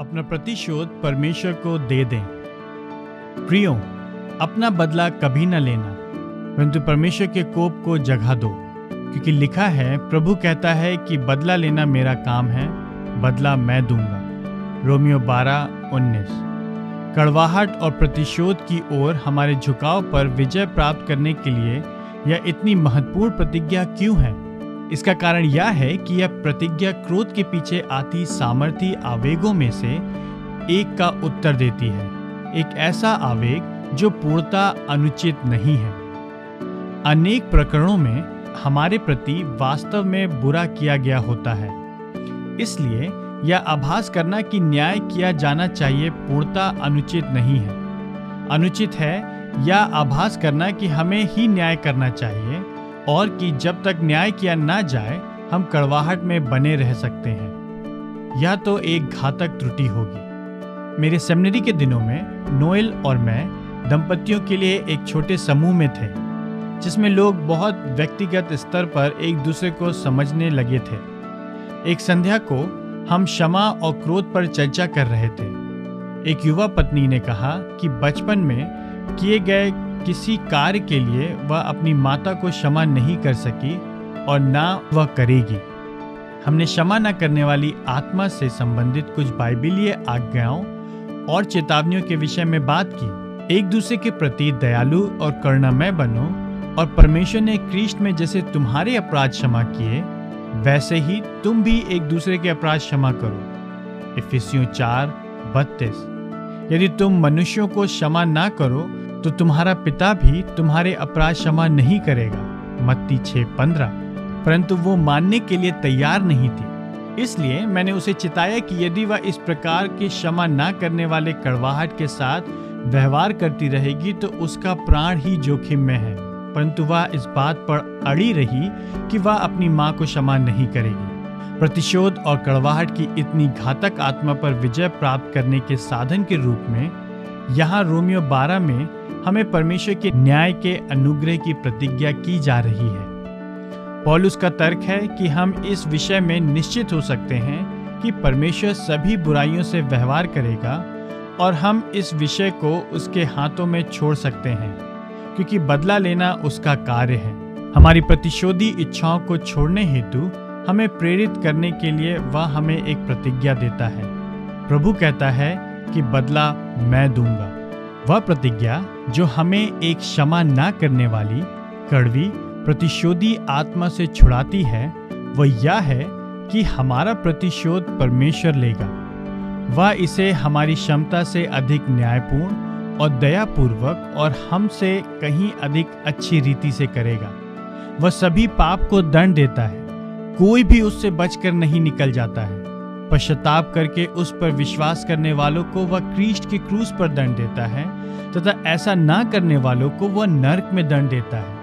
अपना प्रतिशोध परमेश्वर को दे दें। प्रियो, अपना बदला कभी न लेना, परंतु परमेश्वर के कोप को जगह दो, क्योंकि लिखा है, प्रभु कहता है कि बदला लेना मेरा काम है, बदला मैं दूँगा। रोमियो बारह, उन्नीस। कड़वाहट और प्रतिशोध की ओर हमारे झुकाव पर विजय प्राप्त करने के लिए यह इतनी महत्वपूर्ण प्रतिज्ञा क्यों है? इसका कारण यह है कि यह प्रतिज्ञा क्रोध के पीछे आती सामर्थ्य आवेगों में से एक का उत्तर देती है। एक ऐसा आवेग जो पूर्णता अनुचित नहीं है। अनेक प्रकरणों में हमारे प्रति वास्तव में बुरा किया गया होता है। इसलिए यह आभास करना कि न्याय किया जाना चाहिए पूर्णता अनुचित नहीं है। अनुचित है या आभास करना कि हमें ही न्याय करना चाहिए। और कि जब तक न्याय किया ना जाए, हम कड़वाहट में बने रह सकते हैं। यह तो एक घातक त्रुटि होगी। मेरे सेमिनरी के दिनों में, नोएल और मैं दंपतियों के लिए एक छोटे समूह में थे, जिसमें लोग बहुत व्यक्तिगत स्तर पर एक दूसरे को समझने लगे थे। एक संध्या को हम क्षमा और क्रोध पर चर्चा कर रहे थे। एक युवा पत्नी ने कहा कि बचपन में किए गए किसी कार्य के लिए वह अपनी माता को क्षमा नहीं कर सकी और ना वह करेगी। हमने क्षमा न करने वाली आत्मा से संबंधित कुछ बाइबिलीय आज्ञाओं और चेतावनियों के विषय में बात की। एक दूसरे के प्रति दयालु और करुणामय बनो और परमेश्वर ने क्रिस्ट में जैसे तुम्हारे अपराध क्षमा किए, वैसे ही तुम भी एक दूसरे के अपराध क्षमा करो। इफिसियों चार बत्तीस। यदि तुम मनुष्यों को क्षमा ना करो तो तुम्हारा पिता भी तुम्हारे अपराध क्षमा नहीं करेगा। मत्ती छः पंद्रह। परंतु वो मानने के लिए तैयार नहीं थी। इसलिए मैंने उसे चिताया कि यदि वह इस प्रकार के क्षमा ना करने वाले कड़वाहट के साथ व्यवहार करती रहेगी तो उसका प्राण ही जोखिम में है। परंतु वह इस बात पर अड़ी रही कि वह अपनी माँ को क्षमा नहीं करेगी। प्रतिशोध और कड़वाहट की इतनी घातक आत्मा पर विजय प्राप्त करने के साधन के रूप में, यहाँ रोमियो 12 में हमें परमेश्वर के न्याय के अनुग्रह की प्रतिज्ञा की जा रही है। पॉलुस का तर्क है कि हम इस विषय में निश्चित हो सकते हैं कि परमेश्वर सभी बुराइयों से व्यवहार करेगा और हम इस विषय को उसके हाथों में छोड़ सकते हैं, क्योंकि बदला लेना उसका कार्य है। हमारी प्रतिशोधी इच्छाओं को छोड़ने हेतु हमें प्रेरित करने के लिए वह हमें एक प्रतिज्ञा देता है। प्रभु कहता है कि बदला मैं दूँगा। वह प्रतिज्ञा जो हमें एक क्षमा ना करने वाली, कड़वी, प्रतिशोधी आत्मा से छुड़ाती है, वह यह है कि हमारा प्रतिशोध परमेश्वर लेगा। वह इसे हमारी क्षमता से अधिक न्यायपूर्ण और दयापूर्वक और हमसे कहीं अधिक अच्छी रीति से करेगा। वह सभी पाप को दंड देता है, कोई भी उससे बचकर नहीं निकल जाता है। पश्चाताप करके उस पर विश्वास करने वालों को वह क्रीस्ट के क्रूस पर दंड देता है, तथा ऐसा ना करने वालों को वह नरक में दंड देता है।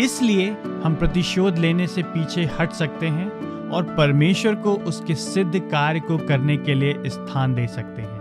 इसलिए हम प्रतिशोध लेने से पीछे हट सकते हैं और परमेश्वर को उसके सिद्ध कार्य को करने के लिए स्थान दे सकते हैं।